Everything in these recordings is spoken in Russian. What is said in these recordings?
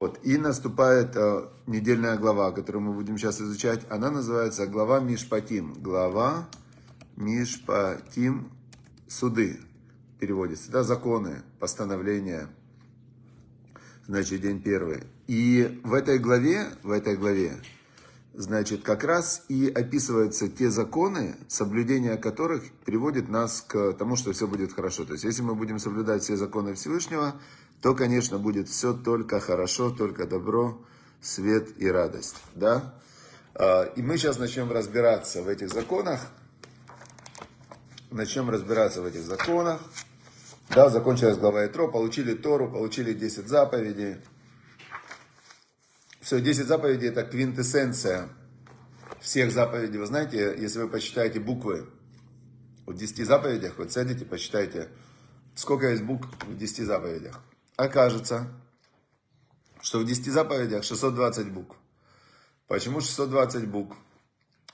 Вот. И наступает э, недельная глава, которую мы будем сейчас изучать. Она называется глава Мишпатим. Глава Мишпатим суды переводится. Да, законы, постановления. Значит, день первый. И в этой главе, в этой главе, значит, как раз и описываются те законы, соблюдение которых приводит нас к тому, что все будет хорошо. То есть, если мы будем соблюдать все законы Всевышнего, то, конечно, будет все только хорошо, только добро, свет и радость. Да? А, и мы сейчас начнем разбираться в этих законах. Начнем разбираться в этих законах. Да, закончилась глава Итро, получили Тору, получили 10 заповедей. Все, 10 заповедей это квинтэссенция всех заповедей. Вы знаете, если вы почитаете буквы в 10 заповедях, вы сядете, почитайте, сколько есть букв в 10 заповедях. Окажется, что в 10 заповедях 620 букв. Почему 620 букв?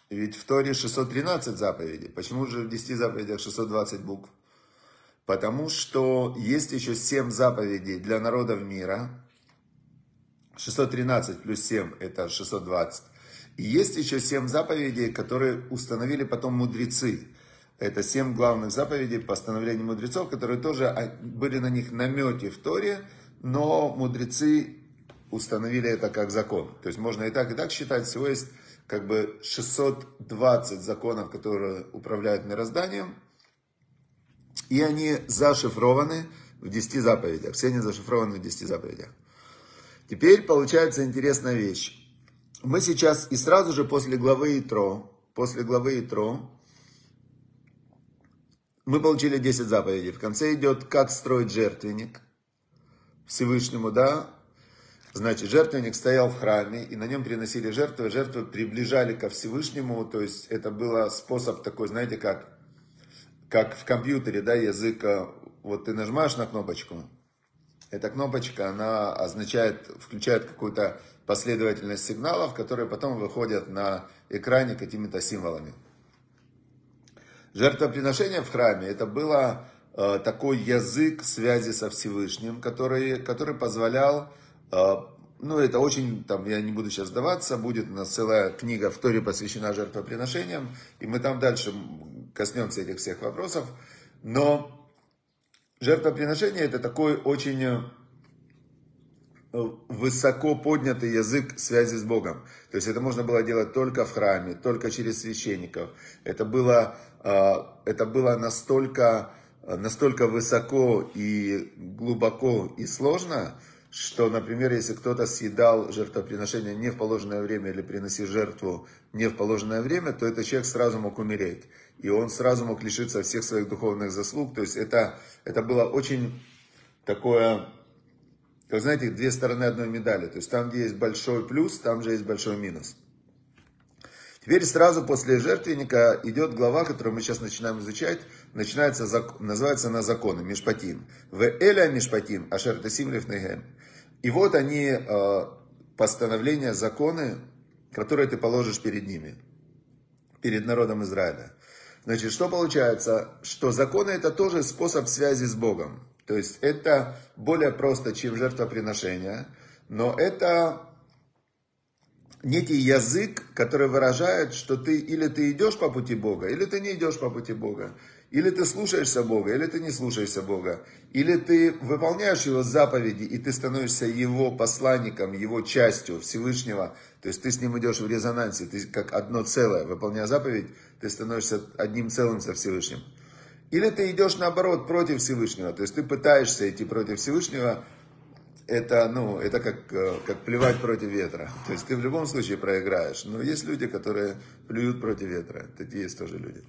Ведь в Торе 613 заповедей. Почему же в 10 заповедях 620 букв? Потому что есть еще 7 заповедей для народов мира. 613 плюс 7 это 620. И есть еще 7 заповедей, которые установили потом мудрецы. Это 7 главных заповедей постановлений мудрецов, которые тоже а, были на них намеки в Торе, но мудрецы установили это как закон. То есть можно и так, и так считать. Всего есть как бы 620 законов, которые управляют мирозданием. И они зашифрованы в 10 заповедях. Все они зашифрованы в 10 заповедях. Теперь получается интересная вещь. Мы сейчас и сразу же после главы Итро, после главы Итро, мы получили 10 заповедей. В конце идет, как строить жертвенник Всевышнему, да, Значит, жертвенник стоял в храме, и на нем приносили жертвы, жертвы приближали ко Всевышнему, то есть это был способ такой, знаете, как, как в компьютере, да, язык, э, вот ты нажимаешь на кнопочку, эта кнопочка, она означает, включает какую-то последовательность сигналов, которые потом выходят на экране какими-то символами. Жертвоприношение в храме, это было э, такой язык связи со Всевышним, который, который позволял а, ну, это очень, там, я не буду сейчас сдаваться, будет у нас целая книга в Торе посвящена жертвоприношениям, и мы там дальше коснемся этих всех вопросов. Но жертвоприношение это такой очень э, высоко поднятый язык связи с Богом. То есть это можно было делать только в храме, только через священников. Это было, это было настолько, настолько высоко и глубоко и сложно, что, например, если кто-то съедал жертвоприношение не в положенное время или приносил жертву не в положенное время, то этот человек сразу мог умереть. И он сразу мог лишиться всех своих духовных заслуг. То есть это, это было очень такое, как знаете, две стороны одной медали. То есть там, где есть большой плюс, там же есть большой минус. Теперь сразу после жертвенника идет глава, которую мы сейчас начинаем изучать, начинается, называется на законы, Мишпатим. В Эля Мишпатим, Ашер Тасим Лефнегем. И вот они, э, постановления, законы, которые ты положишь перед ними, перед народом Израиля. Значит, что получается? Что законы это тоже способ связи с Богом. То есть это более просто, чем жертвоприношение, но это некий язык, который выражает, что ты или ты идешь по пути Бога, или ты не идешь по пути Бога. Или ты слушаешься Бога, или ты не слушаешься Бога. Или ты выполняешь Его заповеди, и ты становишься Его посланником, Его частью Всевышнего. То есть ты с Ним идешь в резонансе, ты как одно целое. Выполняя заповедь, ты становишься одним целым со Всевышним. Или ты идешь наоборот против Всевышнего. То есть ты пытаешься идти против Всевышнего, это, ну, это как, э, как плевать против ветра. То есть ты в любом случае проиграешь. Но есть люди, которые плюют против ветра. Такие есть тоже люди.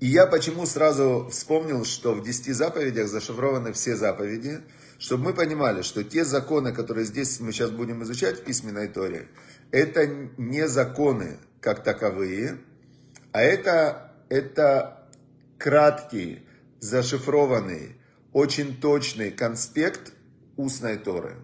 И я почему сразу вспомнил, что в 10 заповедях зашифрованы все заповеди, чтобы мы понимали, что те законы, которые здесь мы сейчас будем изучать в письменной Торе, это не законы как таковые, а это, это краткий, зашифрованный, очень точный конспект устной Торы.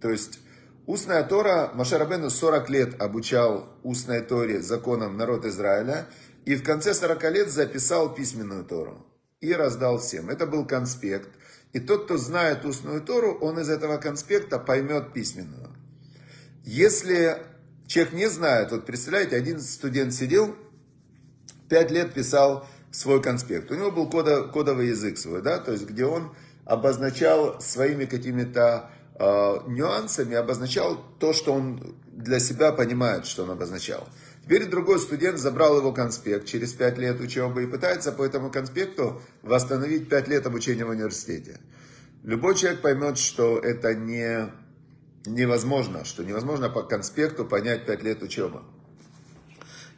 То есть устная Тора, Машарабену 40 лет обучал устной Торе законам народ Израиля, и в конце 40 лет записал письменную Тору и раздал всем. Это был конспект. И тот, кто знает устную Тору, он из этого конспекта поймет письменную. Если человек не знает, вот представляете, один студент сидел, пять лет писал свой конспект. У него был кодо, кодовый язык свой, да, то есть где он обозначал своими какими-то э, нюансами, обозначал то, что он для себя понимает, что он обозначал. Теперь другой студент забрал его конспект через 5 лет учебы и пытается по этому конспекту восстановить 5 лет обучения в университете. Любой человек поймет, что это не, невозможно, что невозможно по конспекту понять 5 лет учебы.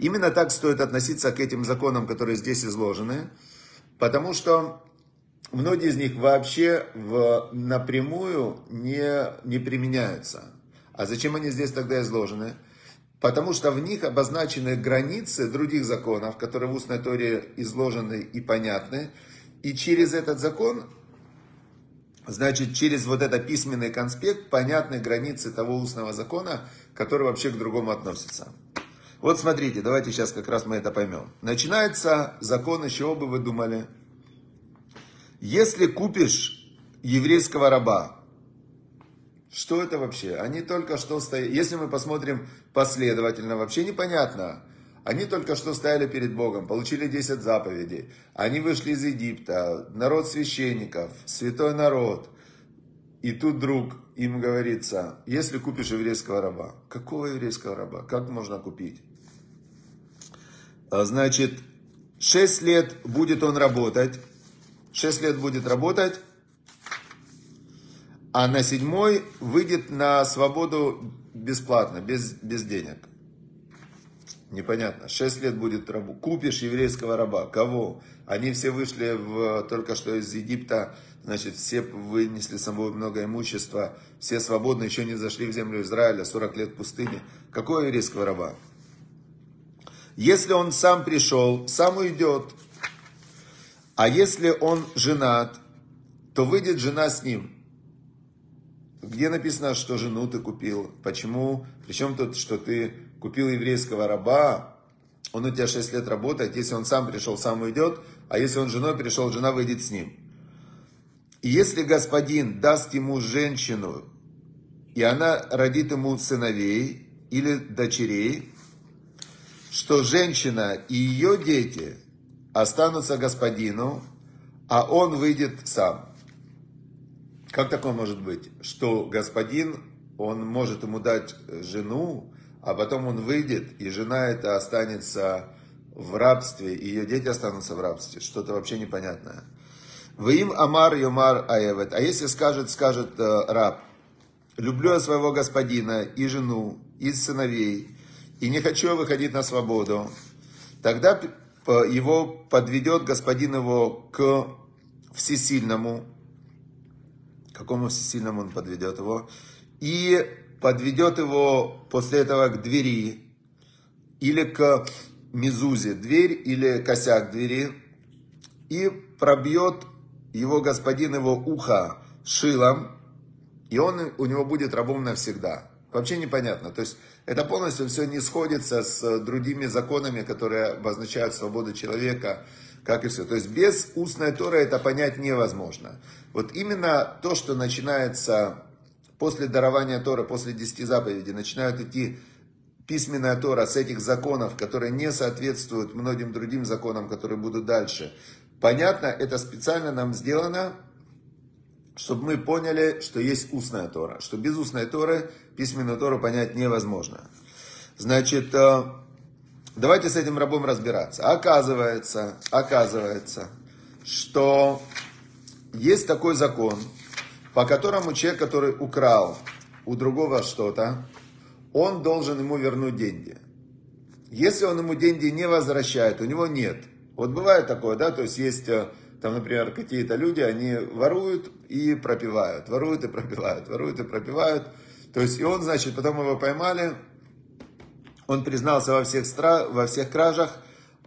Именно так стоит относиться к этим законам, которые здесь изложены, потому что многие из них вообще в, напрямую не, не применяются. А зачем они здесь тогда изложены? Потому что в них обозначены границы других законов, которые в устной торе изложены и понятны. И через этот закон, значит, через вот этот письменный конспект, понятны границы того устного закона, который вообще к другому относится. Вот смотрите, давайте сейчас как раз мы это поймем. Начинается закон, чего бы вы думали? Если купишь еврейского раба, что это вообще? Они только что стоят, если мы посмотрим последовательно, вообще непонятно. Они только что стояли перед Богом, получили 10 заповедей. Они вышли из Египта, народ священников, святой народ. И тут вдруг им говорится, если купишь еврейского раба, какого еврейского раба? Как можно купить? А, значит, 6 лет будет он работать, 6 лет будет работать, а на седьмой выйдет на свободу бесплатно, без, без денег. Непонятно. Шесть лет будет рабу. Купишь еврейского раба. Кого? Они все вышли в, только что из Египта, значит, все вынесли с собой много имущества, все свободны, еще не зашли в землю Израиля, 40 лет в пустыне. Какого еврейского раба? Если он сам пришел, сам уйдет. А если он женат, то выйдет жена с ним. Где написано, что жену ты купил? Почему? Причем тут, что ты купил еврейского раба, он у тебя 6 лет работает, если он сам пришел, сам уйдет, а если он женой пришел, жена выйдет с ним. И если господин даст ему женщину, и она родит ему сыновей или дочерей, что женщина и ее дети останутся господину, а он выйдет сам. Как такое может быть? Что господин, он может ему дать жену, а потом он выйдет, и жена эта останется в рабстве, и ее дети останутся в рабстве. Что-то вообще непонятное. Вы им Амар Йомар Аевет. А если скажет, скажет э, раб, люблю я своего господина и жену, и сыновей, и не хочу выходить на свободу, тогда его подведет господин его к всесильному, какому всесильному он подведет его, и подведет его после этого к двери, или к мезузе, дверь или косяк двери, и пробьет его господин его ухо шилом, и он у него будет рабом навсегда. Вообще непонятно. То есть это полностью все не сходится с другими законами, которые обозначают свободу человека, как и все. То есть без устной Торы это понять невозможно. Вот именно то, что начинается после дарования Тора, после десяти заповедей, начинают идти письменная Тора с этих законов, которые не соответствуют многим другим законам, которые будут дальше. Понятно, это специально нам сделано, чтобы мы поняли, что есть устная Тора, что без устной Торы письменную Тору понять невозможно. Значит, э, давайте с этим рабом разбираться. Оказывается, оказывается, что есть такой закон, по которому человек, который украл у другого что-то, он должен ему вернуть деньги. Если он ему деньги не возвращает, у него нет. Вот бывает такое, да, то есть есть э, там, например, какие-то люди, они воруют и пропивают, воруют и пропивают, воруют и пропивают. То есть, и он, значит, потом его поймали, он признался во всех, стра... во всех кражах,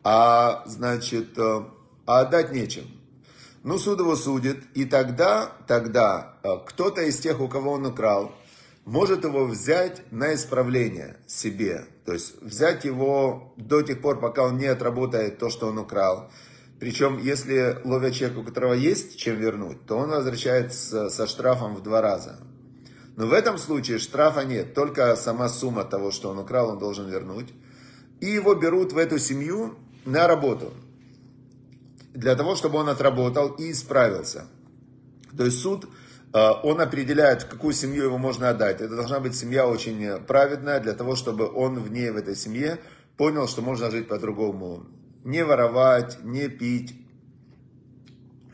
а, значит, э, а отдать нечем. Ну, суд его судит, и тогда, тогда э, кто-то из тех, у кого он украл, может его взять на исправление себе. То есть взять его до тех пор, пока он не отработает то, что он украл. Причем, если ловят человека, у которого есть чем вернуть, то он возвращается со штрафом в два раза. Но в этом случае штрафа нет, только сама сумма того, что он украл, он должен вернуть. И его берут в эту семью на работу. Для того, чтобы он отработал и исправился. То есть суд, э, он определяет, в какую семью его можно отдать. Это должна быть семья очень праведная, для того, чтобы он в ней, в этой семье, понял, что можно жить по-другому. Не воровать, не пить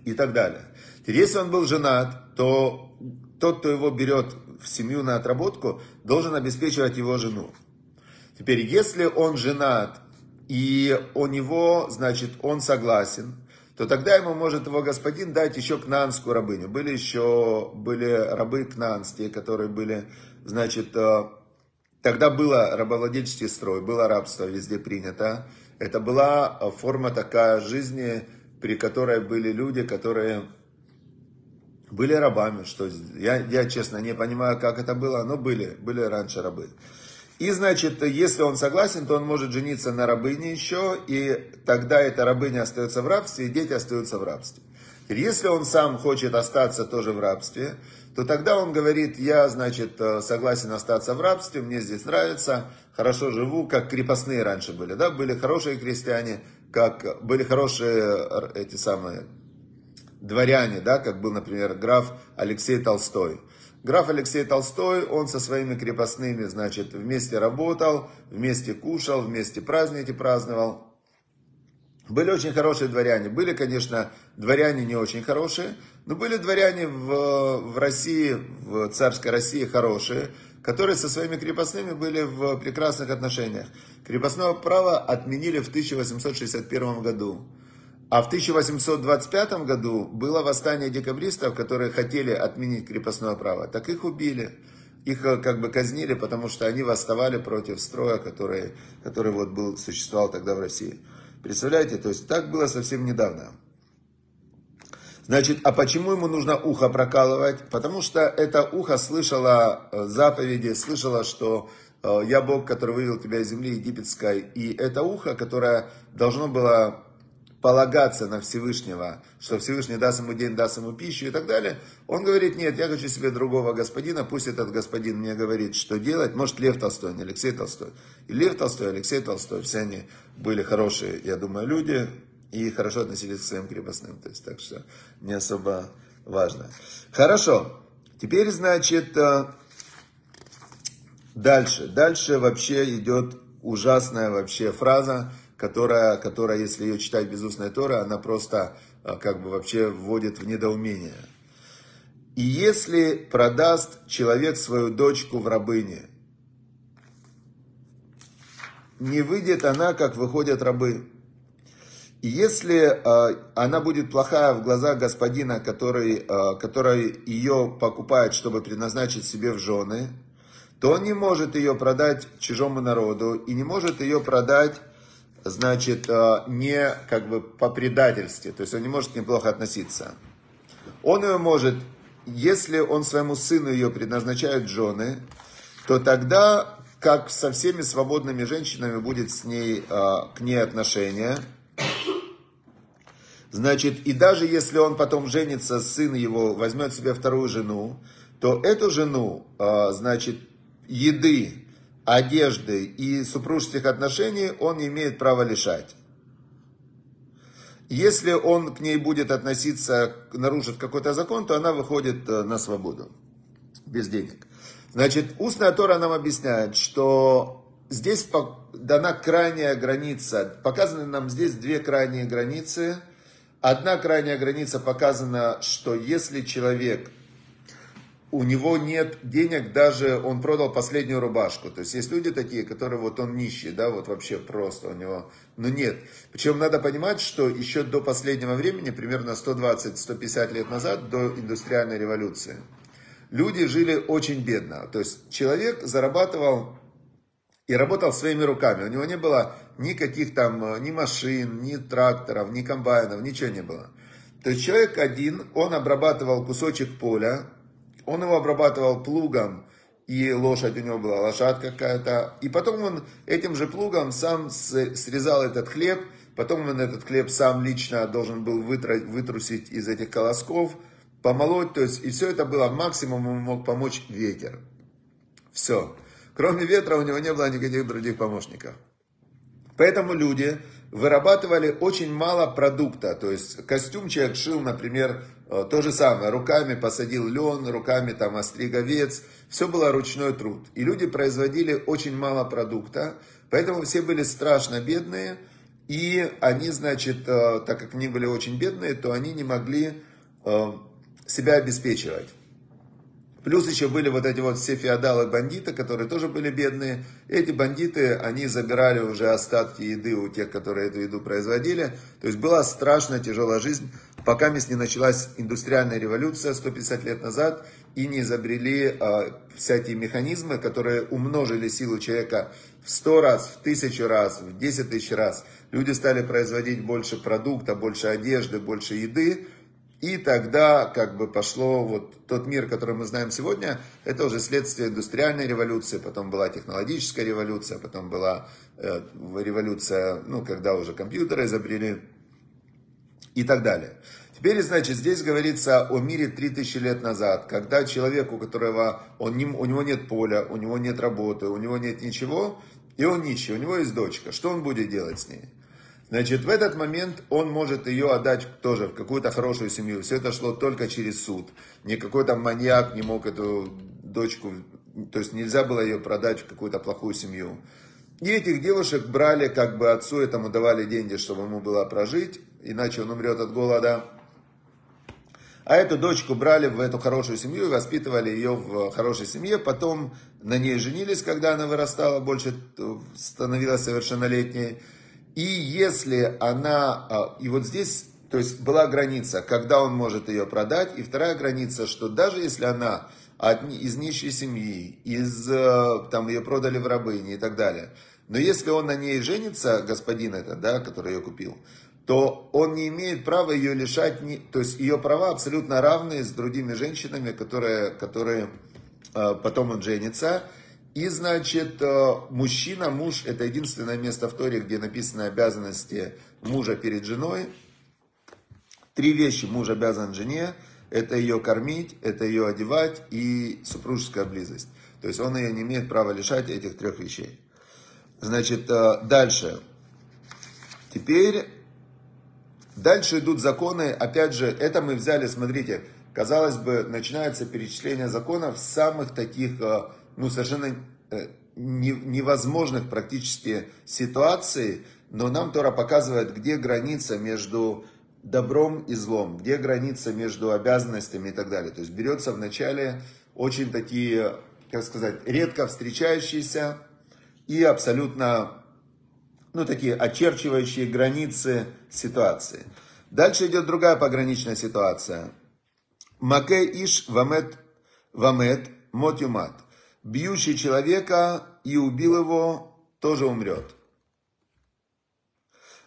и так далее. Если он был женат, то тот, кто его берет в семью на отработку, должен обеспечивать его жену. Теперь, если он женат, и у него, значит, он согласен, то тогда ему может его господин дать еще кнанскую рабыню. Были еще, были рабы кнанские, которые были, значит, э, тогда было рабовладельческий строй, было рабство везде принято. Это была форма такая жизни, при которой были люди, которые были рабами, что я, я честно не понимаю, как это было, но были, были раньше рабы. И, значит, если он согласен, то он может жениться на рабыне еще, и тогда эта рабыня остается в рабстве, и дети остаются в рабстве. Если он сам хочет остаться тоже в рабстве, то тогда он говорит, я, значит, согласен остаться в рабстве, мне здесь нравится, хорошо живу, как крепостные раньше были, да, были хорошие крестьяне, как были хорошие эти самые дворяне, да, как был, например, граф Алексей Толстой. Граф Алексей Толстой, он со своими крепостными, значит, вместе работал, вместе кушал, вместе праздники праздновал. Были очень хорошие дворяне. Были, конечно, дворяне не очень хорошие, но были дворяне в, в России, в царской России хорошие, которые со своими крепостными были в прекрасных отношениях. Крепостное право отменили в 1861 году. А в 1825 году было восстание декабристов, которые хотели отменить крепостное право. Так их убили. Их э, как бы казнили, потому что они восставали против строя, который, который вот был, существовал тогда в России. Представляете, то есть так было совсем недавно. Значит, а почему ему нужно ухо прокалывать? Потому что это ухо слышало э, заповеди, слышало, что э, я Бог, который вывел тебя из земли египетской. И это ухо, которое должно было полагаться на Всевышнего, что Всевышний даст ему день, даст ему пищу и так далее, он говорит, нет, я хочу себе другого господина, пусть этот господин мне говорит, что делать. Может, Лев Толстой, не Алексей Толстой. И Лев Толстой, Алексей Толстой, все они были хорошие, я думаю, люди, и хорошо относились к своим крепостным. То есть, так что не особо важно. Хорошо. Теперь, значит, э, дальше. Дальше вообще идет ужасная вообще фраза, которая, которая, если ее читать без устной Торы, она просто а, как бы вообще вводит в недоумение. И если продаст человек свою дочку в рабыне, не выйдет она, как выходят рабы. И если э, она будет плохая в глазах господина, который, э, который ее покупает, чтобы предназначить себе в жены, то он не может ее продать чужому народу и не может ее продать значит, э, не как бы по предательстве, то есть он не может к ней плохо относиться. Он ее может, если он своему сыну ее предназначает жены, то тогда, как со всеми свободными женщинами будет с ней, э, к ней отношение, значит, и даже если он потом женится, сын его возьмет себе вторую жену, то эту жену, э, значит, еды, одежды и супружеских отношений он не имеет права лишать. Если он к ней будет относиться, нарушит какой-то закон, то она выходит э, на свободу, без денег. Значит, устная Тора нам объясняет, что здесь дана крайняя граница. Показаны нам здесь две крайние границы. Одна крайняя граница показана, что если человек у него нет денег, даже он продал последнюю рубашку. То есть есть люди такие, которые вот он нищий, да, вот вообще просто у него, но нет. Причем надо понимать, что еще до последнего времени, примерно 120-150 лет назад, до индустриальной революции, люди жили очень бедно. То есть человек зарабатывал и работал своими руками. У него не было никаких там, ни машин, ни тракторов, ни комбайнов, ничего не было. То есть человек один, он обрабатывал кусочек поля, он его обрабатывал плугом, и лошадь у него была, лошадка какая-то. И потом он этим же плугом сам срезал этот хлеб, потом он этот хлеб сам лично должен был вытрусить из этих колосков, помолоть, то есть, и все это было, максимум ему мог помочь ветер. Все. Кроме ветра у него не было никаких других помощников. Поэтому люди вырабатывали очень мало продукта. То есть костюм человек шил, например, э, то же самое. Руками посадил лен, руками там остриг овец. Все было ручной труд. И люди производили очень мало продукта. Поэтому все были страшно бедные. И они, значит, э, так как они были очень бедные, то они не могли э, себя обеспечивать. Плюс еще были вот эти вот все феодалы-бандиты, которые тоже были бедные. Эти бандиты, они забирали уже остатки еды у тех, которые эту еду производили. То есть была страшная тяжелая жизнь, пока не началась индустриальная революция 150 лет назад и не изобрели а, всякие механизмы, которые умножили силу человека в 100 раз, в тысячу раз, в 10 тысяч раз. Люди стали производить больше продукта, больше одежды, больше еды. И тогда как бы пошло вот тот мир, который мы знаем сегодня, это уже следствие индустриальной революции, потом была технологическая революция, потом была э, революция, ну, когда уже компьютеры изобрели и так далее. Теперь, значит, здесь говорится о мире 3000 лет назад, когда человек, у которого он не, у него нет поля, у него нет работы, у него нет ничего, и он нищий, у него есть дочка. Что он будет делать с ней? Значит, в этот момент он может ее отдать тоже в какую-то хорошую семью. Все это шло только через суд. Никакой там маньяк не мог эту дочку, то есть нельзя было ее продать в какую-то плохую семью. И этих девушек брали, как бы отцу этому давали деньги, чтобы ему было прожить, иначе он умрет от голода. А эту дочку брали в эту хорошую семью воспитывали ее в хорошей семье. Потом на ней женились, когда она вырастала, больше становилась совершеннолетней. И если она, а, и вот здесь, то есть была граница, когда он может ее продать, и вторая граница, что даже если она из нищей семьи, из, э, там ее продали в рабыни и так далее, но если он на ней женится, господин это, да, который ее купил, то он не имеет права ее лишать, то есть ее права абсолютно равны с другими женщинами, которые, которые э, потом он женится, и, значит, э, мужчина, муж, это единственное место в Торе, где написаны обязанности мужа перед женой. Три вещи муж обязан жене. Это ее кормить, это ее одевать и супружеская близость. То есть он ее не имеет права лишать этих трех вещей. Значит, э, дальше. Теперь, дальше идут законы. Опять же, это мы взяли, смотрите, казалось бы, начинается перечисление законов самых таких э, ну, совершенно э, невозможных практически ситуаций, но нам Тора показывает, где граница между добром и злом, где граница между обязанностями и так далее. То есть берется вначале очень такие, как сказать, редко встречающиеся и абсолютно, ну, такие очерчивающие границы ситуации. Дальше идет другая пограничная ситуация. Маке иш вамет, вамет мот юмат бьющий человека и убил его, тоже умрет.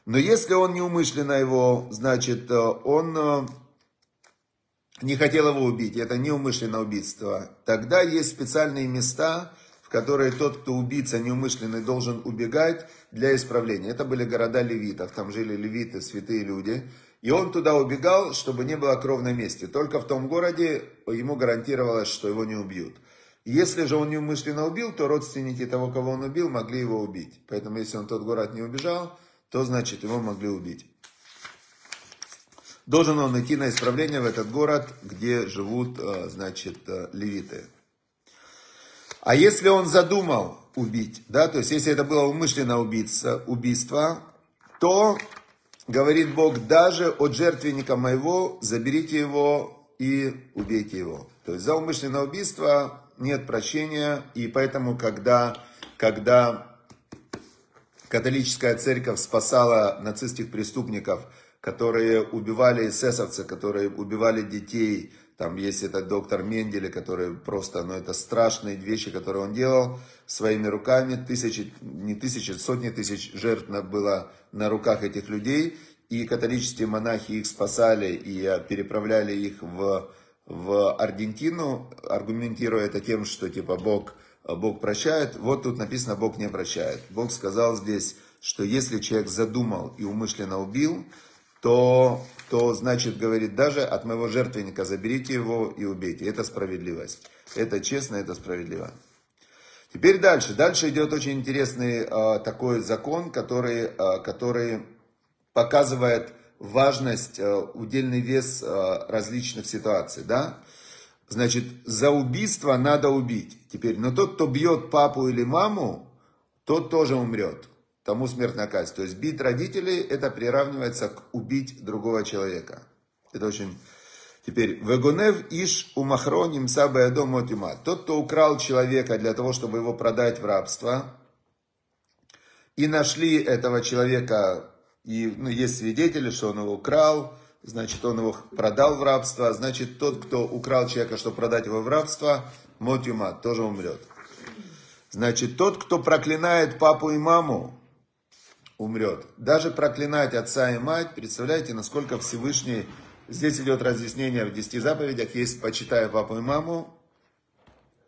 Но если он неумышленно его, значит, э, он э, не хотел его убить, это неумышленное убийство, тогда есть специальные места, в которые тот, кто убийца неумышленный, должен убегать для исправления. Это были города левитов, там жили левиты, святые люди. И он туда убегал, чтобы не было кровной мести. Только в том городе ему гарантировалось, что его не убьют. Если же он неумышленно убил, то родственники того, кого он убил, могли его убить. Поэтому, если он тот город не убежал, то значит его могли убить. Должен он идти на исправление в этот город, где живут, э, значит, э, левиты. А если он задумал убить, да, то есть если это было умышленно убийца, убийство, то, говорит Бог, даже от жертвенника моего заберите его и убейте его. То есть за умышленное убийство нет прощения, и поэтому, когда, когда католическая церковь спасала нацистских преступников, которые убивали эсэсовцы, которые убивали детей, там есть этот доктор Менделе, который просто, ну это страшные вещи, которые он делал своими руками, тысячи, не тысячи, сотни тысяч жертв было на руках этих людей, и католические монахи их спасали и переправляли их в в Аргентину, аргументируя это тем, что типа Бог, Бог прощает. Вот тут написано, Бог не прощает. Бог сказал здесь, что если человек задумал и умышленно убил, то, то значит, говорит, даже от моего жертвенника заберите его и убейте. Это справедливость. Это честно, это справедливо. Теперь дальше. Дальше идет очень интересный э, такой закон, который, э, который показывает важность, э, удельный вес э, различных ситуаций. Да? Значит, за убийство надо убить. Теперь, но тот, кто бьет папу или маму, тот тоже умрет. Тому смертная казнь. То есть бить родителей, это приравнивается к убить другого человека. Это очень... Теперь, вегунев иш умахроним сабаядом отима. Тот, кто украл человека для того, чтобы его продать в рабство, и нашли этого человека, и ну, есть свидетели, что он его украл, значит, он его продал в рабство, значит, тот, кто украл человека, чтобы продать его в рабство, мотюма, тоже умрет. Значит, тот, кто проклинает папу и маму, умрет. Даже проклинать отца и мать, представляете, насколько Всевышний, здесь идет разъяснение в десяти заповедях, есть почитая папу и маму,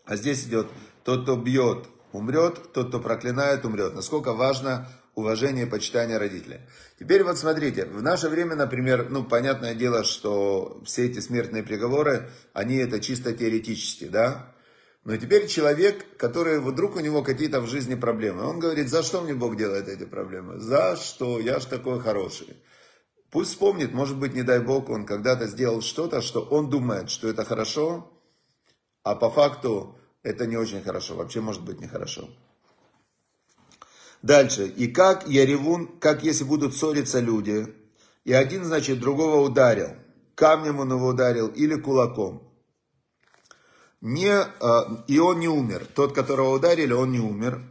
а здесь идет тот, кто бьет, умрет, тот, кто проклинает, умрет. Насколько важно уважение и почитание родителей. Теперь вот смотрите, в наше время, например, ну, понятное дело, что все эти смертные приговоры, они это чисто теоретически, да? Но теперь человек, который вдруг у него какие-то в жизни проблемы, он говорит, за что мне Бог делает эти проблемы? За что? Я ж такой хороший. Пусть вспомнит, может быть, не дай Бог, он когда-то сделал что-то, что он думает, что это хорошо, а по факту это не очень хорошо, вообще может быть нехорошо. Дальше. И как Яревун, как если будут ссориться люди, и один, значит, другого ударил, камнем он его ударил или кулаком. Не, а, и он не умер. Тот, которого ударили, он не умер.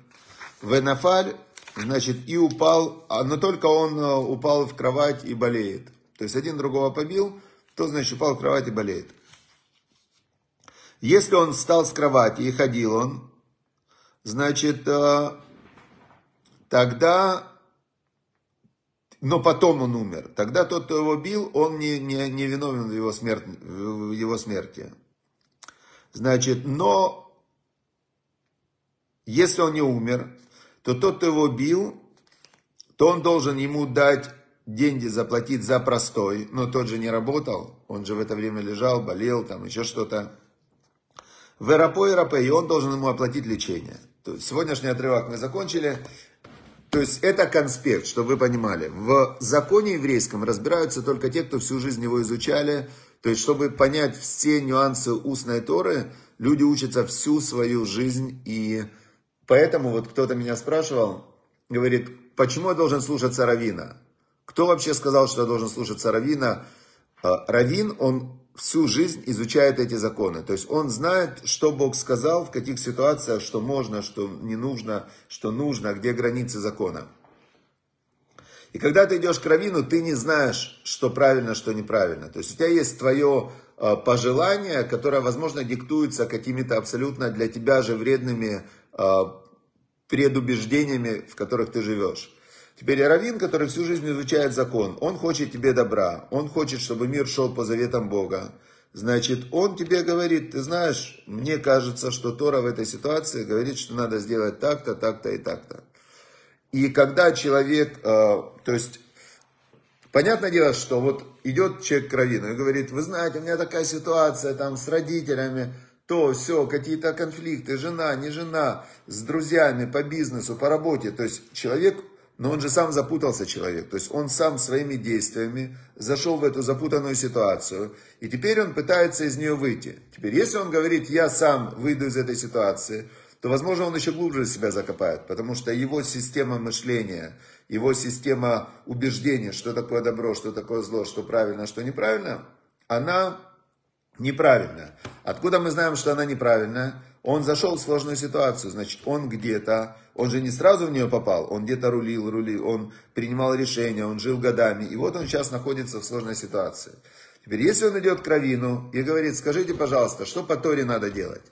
Венафаль, значит, и упал, а, но только он а, упал в кровать и болеет. То есть один другого побил, то, значит, упал в кровать и болеет. Если он встал с кровати и ходил он, значит, тогда, но потом он умер. Тогда тот, кто его бил, он не, не, не виновен в его, смерти, в его смерти. Значит, но если он не умер, то тот, кто его бил, то он должен ему дать деньги, заплатить за простой. Но тот же не работал, он же в это время лежал, болел, там еще что-то. В Эрапо и и он должен ему оплатить лечение. То есть сегодняшний отрывок мы закончили. То есть это конспект, чтобы вы понимали. В законе еврейском разбираются только те, кто всю жизнь его изучали. То есть, чтобы понять все нюансы устной Торы, люди учатся всю свою жизнь. И поэтому вот кто-то меня спрашивал, говорит, почему я должен слушаться Равина? Кто вообще сказал, что я должен слушаться Равина? А, Равин, он всю жизнь изучает эти законы. То есть он знает, что Бог сказал, в каких ситуациях, что можно, что не нужно, что нужно, где границы закона. И когда ты идешь к равину, ты не знаешь, что правильно, что неправильно. То есть у тебя есть твое а, пожелание, которое, возможно, диктуется какими-то абсолютно для тебя же вредными а, предубеждениями, в которых ты живешь. Теперь Равин, который всю жизнь изучает закон, он хочет тебе добра, он хочет, чтобы мир шел по заветам Бога. Значит, он тебе говорит, ты знаешь, мне кажется, что Тора в этой ситуации говорит, что надо сделать так-то, так-то и так-то. И когда человек, э, то есть, понятное дело, что вот идет человек к Равину и говорит, вы знаете, у меня такая ситуация там с родителями, то, все, какие-то конфликты, жена, не жена, с друзьями, по бизнесу, по работе. То есть человек но он же сам запутался человек, то есть он сам своими действиями зашел в эту запутанную ситуацию, и теперь он пытается из нее выйти. Теперь, если он говорит, я сам выйду из этой ситуации, то, возможно, он еще глубже себя закопает, потому что его система мышления, его система убеждения, что такое добро, что такое зло, что правильно, что неправильно, она неправильная. Откуда мы знаем, что она неправильная? Он зашел в сложную ситуацию, значит, он где-то, он же не сразу в нее попал, он где-то рулил, рулил, он принимал решения, он жил годами, и вот он сейчас находится в сложной ситуации. Теперь, если он идет к Равину и говорит, скажите, пожалуйста, что по Торе надо делать?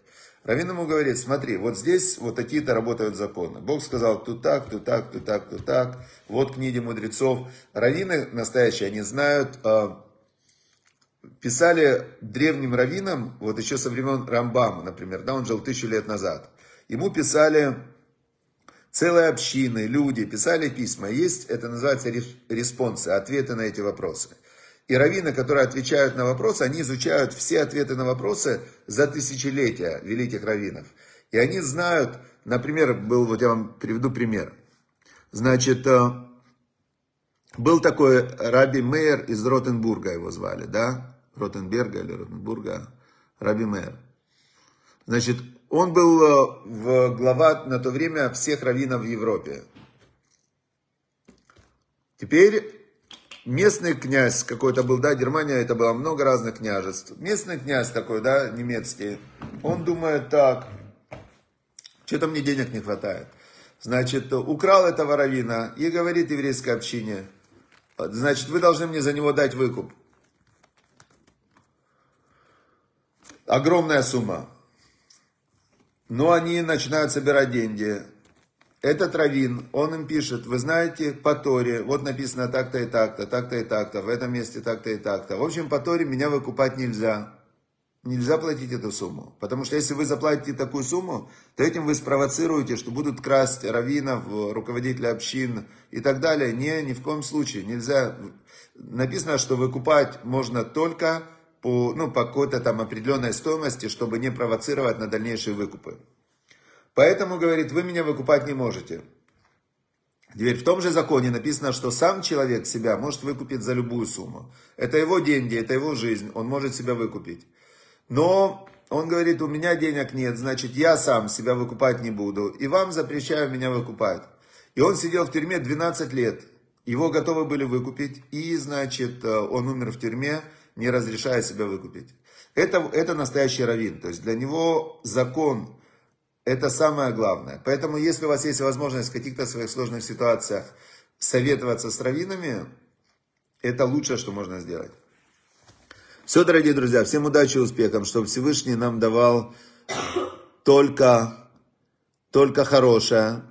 Равин ему говорит, смотри, вот здесь вот такие-то работают законы. Бог сказал, тут так, тут так, тут так, тут так. Вот книги мудрецов. Равины настоящие, они знают, а, писали древним раввинам, вот еще со времен Рамбама, например, да, он жил тысячу лет назад, ему писали целые общины, люди писали письма. Есть, это называется респонсы, ответы на эти вопросы. И раввины, которые отвечают на вопросы, они изучают все ответы на вопросы за тысячелетия великих раввинов. И они знают, например, был, вот я вам приведу пример. Значит, э, был такой Раби Мейер из Ротенбурга, его звали, да? Ротенберга или Ротенбурга, Раби Мейер. Значит, он был э, в глава на то время всех раввинов в Европе. Теперь местный князь какой-то был, да, Германия, это было много разных княжеств. Местный князь такой, да, немецкий, он думает так, что-то мне денег не хватает. Значит, украл этого равина и говорит еврейской общине, значит, вы должны мне за него дать выкуп. Огромная сумма. Но они начинают собирать деньги этот раввин, он им пишет, вы знаете, по Торе, вот написано так-то и так-то, так-то и так-то, в этом месте так-то и так-то. В общем, по Торе меня выкупать нельзя. Нельзя платить эту сумму. Потому что если вы заплатите такую сумму, то этим вы спровоцируете, что будут красть раввинов, руководителей общин и так далее. Не, ни в коем случае. Нельзя. Написано, что выкупать можно только по, ну, по какой-то там определенной стоимости, чтобы не провоцировать на дальнейшие выкупы. Поэтому, говорит, вы меня выкупать не можете. Теперь в том же законе написано, что сам человек себя может выкупить за любую сумму. Это его деньги, это его жизнь, он может себя выкупить. Но он говорит, у меня денег нет, значит я сам себя выкупать не буду. И вам запрещаю меня выкупать. И он сидел в тюрьме 12 лет. Его готовы были выкупить. И, значит, э, он умер в тюрьме, не разрешая себя выкупить. Это, это настоящий раввин. То есть для него закон это самое главное. Поэтому, если у вас есть возможность в каких-то своих сложных ситуациях советоваться с раввинами, это лучшее, что можно сделать. Все, дорогие друзья, всем удачи и успехов, чтобы Всевышний нам давал только, только хорошее,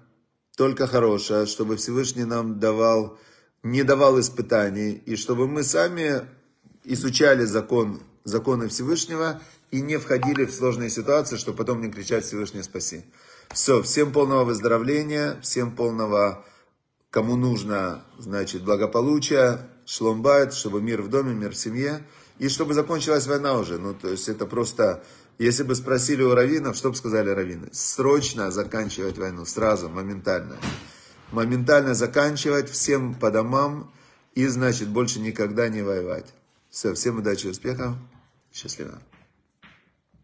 только хорошее, чтобы Всевышний нам давал, не давал испытаний, и чтобы мы сами изучали закон, законы Всевышнего и не входили в сложные ситуации, чтобы потом не кричать Всевышний спаси. Все, всем полного выздоровления, всем полного, кому нужно, значит, благополучия, шломбайт, чтобы мир в доме, мир в семье, и чтобы закончилась война уже. Ну, то есть это просто, если бы спросили у раввинов, что бы сказали раввины? Срочно заканчивать войну, сразу, моментально. Моментально заканчивать, всем по домам, и, значит, больше никогда не воевать. Все, всем удачи и успехов. Счастливо.